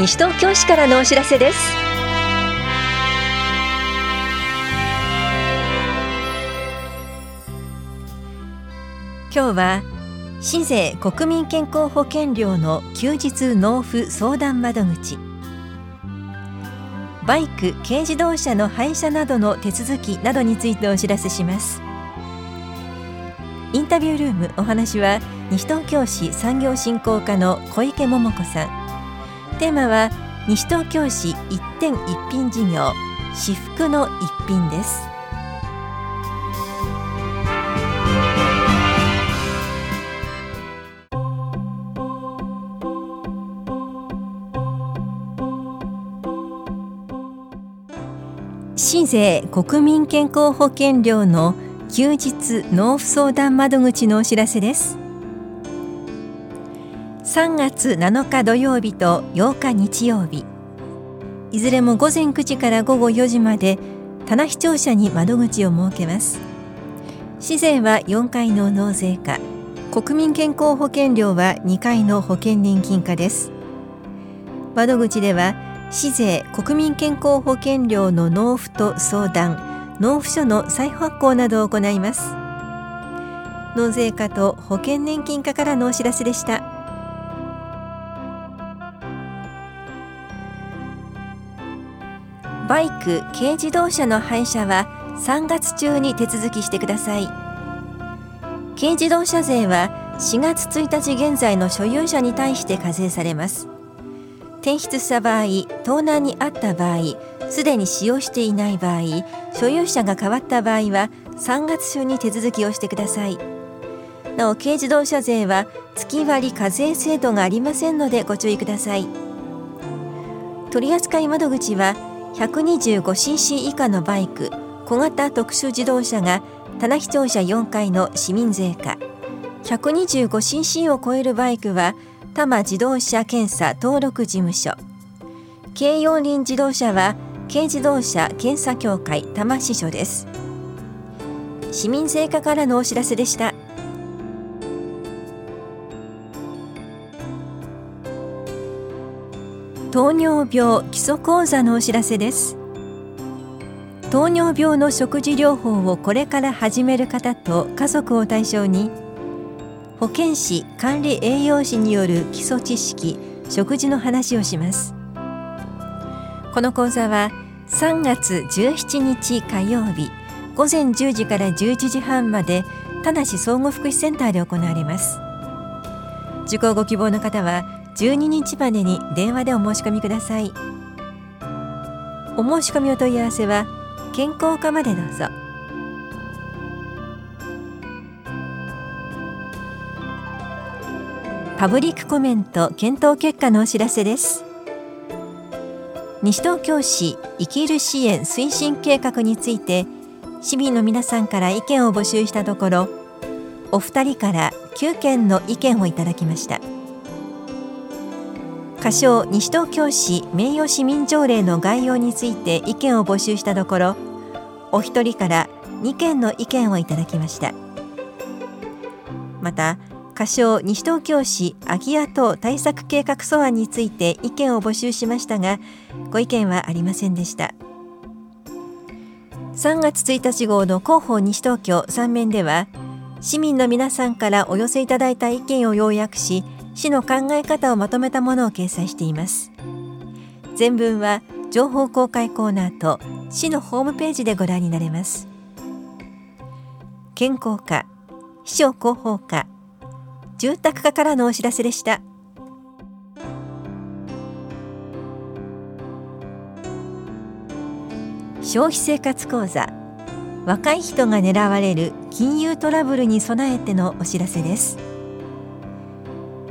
西東京市からのお知らせです。今日は市税国民健康保険料の休日納付相談窓口。バイク・軽自動車の廃車などの手続きなどについてお知らせします。インタビュールームお話は西東京市産業振興課の小池桃子さん。テーマは西東京市一点一品事業至福の一品です。市税国民健康保険料の休日納付相談窓口のお知らせです。3月7日土曜日と8日日曜日。いずれも午前9時から午後4時まで棚視聴者に窓口を設けます。市税は4回の納税課。国民健康保険料は2回の保険年金課です。窓口では市税国民健康保険料の納付と相談納付書の再発行などを行います。納税課と保険年金課からのお知らせでした。バイク・軽自動車の廃車は3月中に手続きしてください。軽自動車税は4月1日現在の所有者に対して課税されます。転出した場合盗難にあった場合すでに使用していない場合所有者が変わった場合は3月中に手続きをしてください。なお軽自動車税は月割課税制度がありませんのでご注意ください。取扱窓口は 125cc 以下のバイク小型特殊自動車が棚視聴者4階の市民税課。125cc を超えるバイクは多摩自動車検査登録事務所。軽四輪自動車は軽自動車検査協会多摩支所です。市民税課からのお知らせでした。糖尿病基礎講座のお知らせです。糖尿病の食事療法をこれから始める方と家族を対象に保健師管理栄養士による基礎知識食事の話をします。この講座は3月17日火曜日午前10時から11時半まで田無総合福祉センターで行われます。受講ご希望の方は12日までに電話でお申し込みください。お申し込みお問い合わせは健康課までどうぞ。パブリックコメント検討結果のお知らせです。西東京市生きる支援推進計画について市民の皆さんから意見を募集したところお二人から9件の意見をいただきました。仮称西東京市名誉市民条例の概要について意見を募集したところお一人から2件の意見をいただきました。また仮称西東京市空き家等対策計画素案について意見を募集しましたがご意見はありませんでした。3月1日号の広報西東京3面では市民の皆さんからお寄せいただいた意見を要約し市の考え方をまとめたものを掲載しています。全文は情報公開コーナーと市のホームページでご覧になれます。健康課秘書広報課住宅課からのお知らせでした。消費生活講座若い人が狙われる金融トラブルに備えてのお知らせです。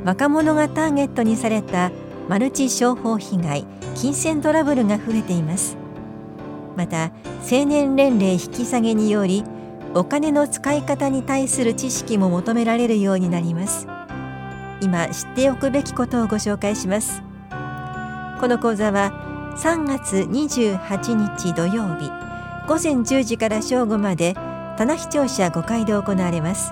若者がターゲットにされたマルチ商法被害金銭トラブルが増えています。また成年年齢引き下げによりお金の使い方に対する知識も求められるようになります。今知っておくべきことをご紹介します。この講座は3月28日土曜日午前10時から正午まで棚視聴者5回で行われます。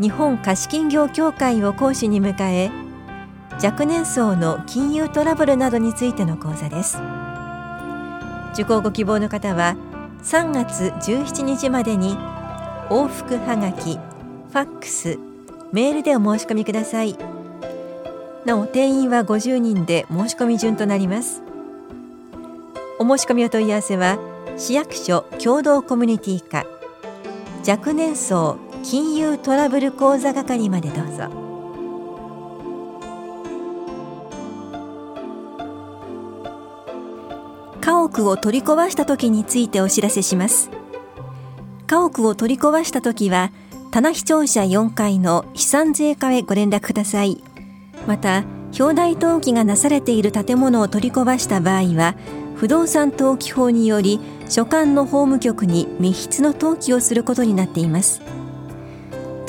日本貸金業協会を講師に迎え若年層の金融トラブルなどについての講座です。受講ご希望の方は3月17日までに往復はがきファックスメールでお申し込みください。なお定員は50人で申し込み順となります。お申し込みお問い合わせは市役所共同コミュニティ課若年層金融トラブル講座係までどうぞ。家屋を取り壊した時についてお知らせします。家屋を取り壊した時は棚視聴者4階の資産税課へご連絡ください。また表題登記がなされている建物を取り壊した場合は不動産登記法により所管の法務局に密筆の登記をすることになっています。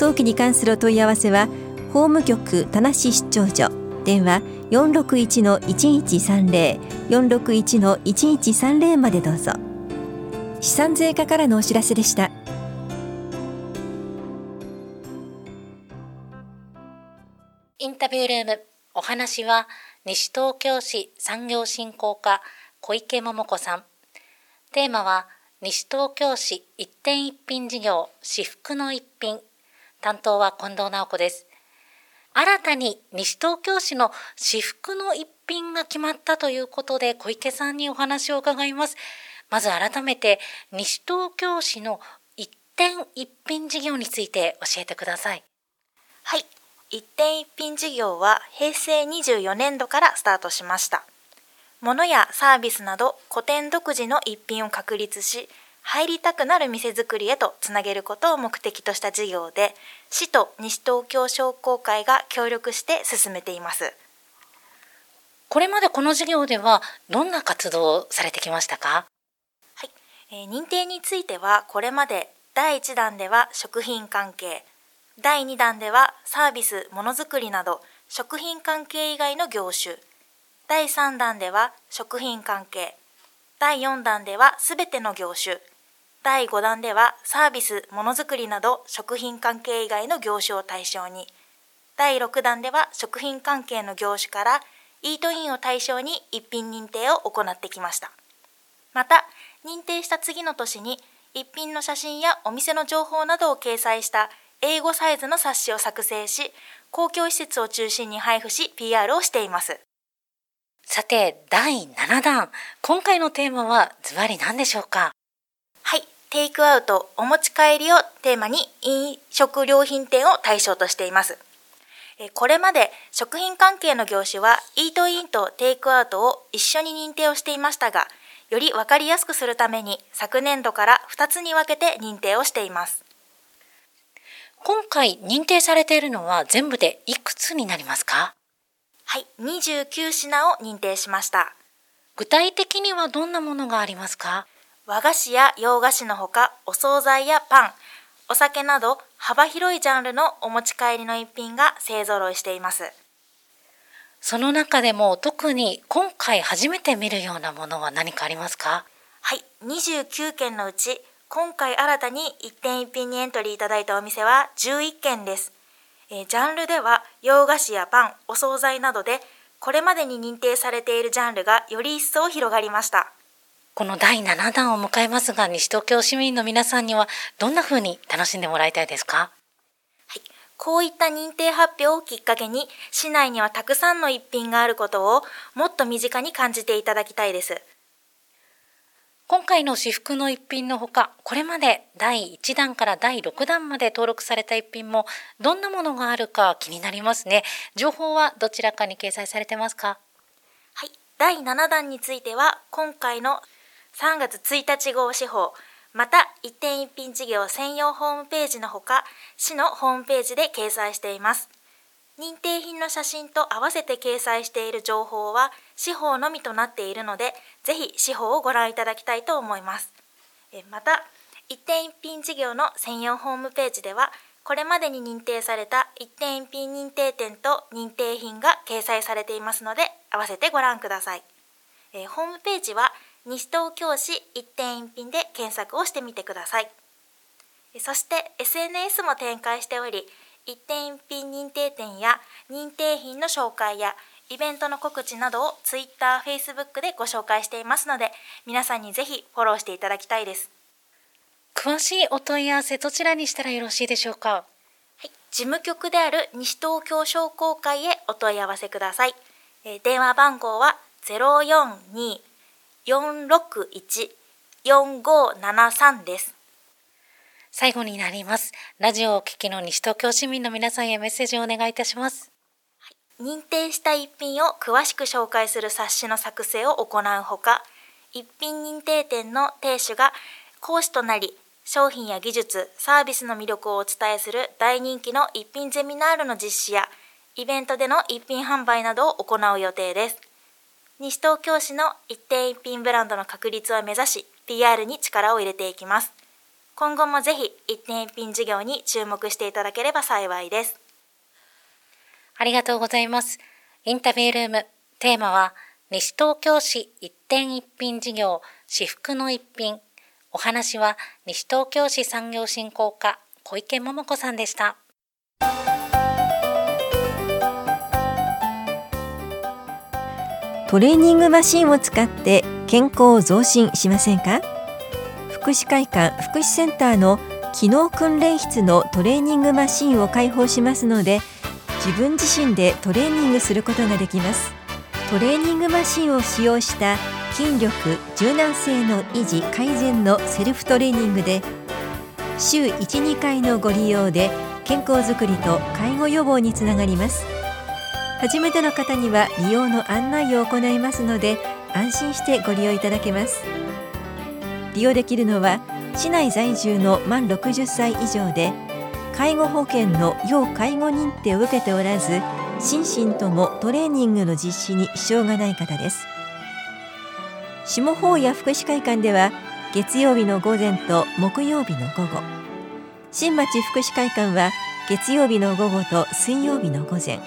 登記に関するお問い合わせは法務局田無出張所電話461-1130 461-1130までどうぞ。資産税課からのお知らせでした。インタビュールームお話は西東京市産業振興課小池桃子さん。テーマは西東京市一点一品事業至福の一品。担当は近藤直子です新たに西東京市の至福の一品が決まったということで小池さんにお話を伺います。まず改めて西東京市の一点一品事業について教えてください。はい。一点一品事業は平成24年度からスタートしました。物やサービスなど古典独自の一品を確立し、入りたくなる店づくりへとつなげることを目的とした事業で市と西東京商工会が協力して進めています。これまでこの事業ではどんな活動をされてきましたか？はい、えー、認定についてはこれまで第1弾では食品関係第2弾ではサービスものづくりなど食品関係以外の業種第3弾では食品関係第4弾ではすべての業種第5弾ではサービス、ものづくりなど食品関係以外の業種を対象に、第6弾では食品関係の業種からイートインを対象に一品認定を行ってきました。また、認定した次の年に一品の写真やお店の情報などを掲載した英語サイズの冊子を作成し、公共施設を中心に配布し PR をしています。さて、第7弾。今回のテーマはズバリ何でしょうか？テイクアウト、お持ち帰りをテーマに飲食料品店を対象としています。これまで食品関係の業種はイートインとテイクアウトを一緒に認定をしていましたが、より分かりやすくするために昨年度から2つに分けて認定をしています。今回認定されているのは全部でいくつになりますか？はい、29品を認定しました。具体的にはどんなものがありますか？和菓子や洋菓子のほかお惣菜やパンお酒など幅広いジャンルのお持ち帰りの一品が勢ぞろいしています。その中でも特に今回初めて見るようなものは何かありますか？はい29件のうち今回新たに一点一品にエントリーいただいたお店は11件です、えー、ジャンルでは洋菓子やパンお惣菜などでこれまでに認定されているジャンルがより一層広がりましたこの第7弾を迎えますが、西東京市民の皆さんにはどんな風に楽しんでもらいたいですか？はい、こういった認定発表をきっかけに、市内にはたくさんの一品があることをもっと身近に感じていただきたいです。今回の私服の一品のほか、これまで第1弾から第6弾まで登録された一品もどんなものがあるか気になりますね。情報はどちらかに掲載されてますか？はい、第7弾については今回の3月1日号司法。また一点一品事業専用ホームページのほか市のホームページで掲載しています。認定品の写真と合わせて掲載している情報は司法のみとなっているのでぜひ司法をご覧いただきたいと思います。また一点一品事業の専用ホームページではこれまでに認定された一点一品認定店と認定品が掲載されていますので合わせてご覧ください、えホームページは西東京市一点一品で検索をしてみてくださいそして SNS も展開しており一点一品認定店や認定品の紹介やイベントの告知などを Twitter、Facebook でご紹介していますので皆さんにぜひフォローしていただきたいです。詳しいお問い合わせどちらにしたらよろしいでしょうか？はい、事務局である西東京商工会へお問い合わせください。えー電話番号は042-461-4573です。最後になります。ラジオをお聞きの西東京市民の皆さんへメッセージをお願いいたします。認定した一品を詳しく紹介する冊子の作成を行うほか一品認定店の亭主が講師となり商品や技術サービスの魅力をお伝えする大人気の一品ゼミナールの実施やイベントでの一品販売などを行う予定です西東京市の一点一品ブランドの確立を目指し PR に力を入れていきます今後もぜひ一点一品事業に注目していただければ幸いですありがとうございます。インタビュールーム、テーマは、西東京市一点一品事業、至福の一品。お話は、西東京市産業振興課、小池桃子さんでした。トレーニングマシンを使って健康を増進しませんか？福祉会館福祉センターの機能訓練室のトレーニングマシンを開放しますので自分自身でトレーニングすることができます。トレーニングマシンを使用した筋力柔軟性の維持改善のセルフトレーニングで週1-2回のご利用で健康づくりと介護予防につながります。初めての方には利用の案内を行いますので安心してご利用いただけます。利用できるのは市内在住の満60歳以上で介護保険の要介護認定を受けておらず心身ともトレーニングの実施に支障がない方です。下法や福祉会館では月曜日の午前と木曜日の午後。新町福祉会館は月曜日の午後と水曜日の午前。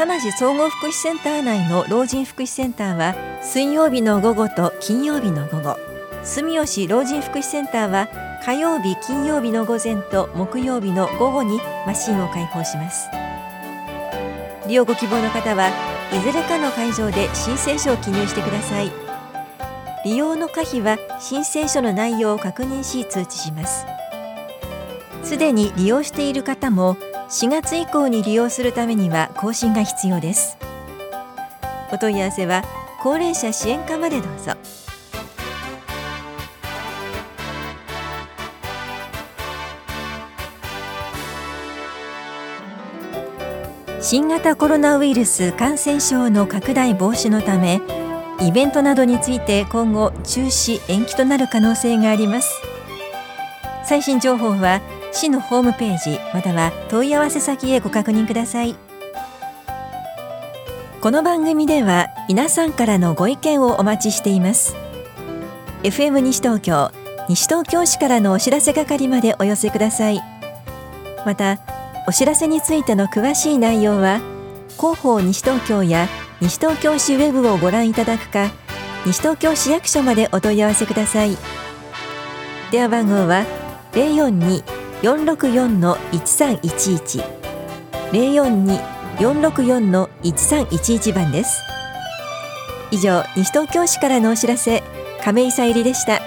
田無総合福祉センター内の老人福祉センターは水曜日の午後と金曜日の午後。住吉老人福祉センターは火曜日金曜日の午前と木曜日の午後にマシンを開放します。利用ご希望の方はいずれかの会場で申請書を記入してください。利用の可否は申請書の内容を確認し通知します。すでに利用している方も4月以降に利用するためには更新が必要です。お問い合わせは高齢者支援課までどうぞ。新型コロナウイルス感染症の拡大防止のためイベントなどについて今後中止延期となる可能性があります。最新情報は市のホームページまたは問い合わせ先へご確認ください。この番組では皆さんからのご意見をお待ちしています。FM 西東京西東京市からのお知らせ係までお寄せください。またお知らせについての詳しい内容は広報西東京や西東京市ウェブをご覧いただくか西東京市役所までお問い合わせください。電話番号は0 4 2 042-464-1311 042-464-1311番です。以上西東京市からのお知らせ亀井さゆりでした。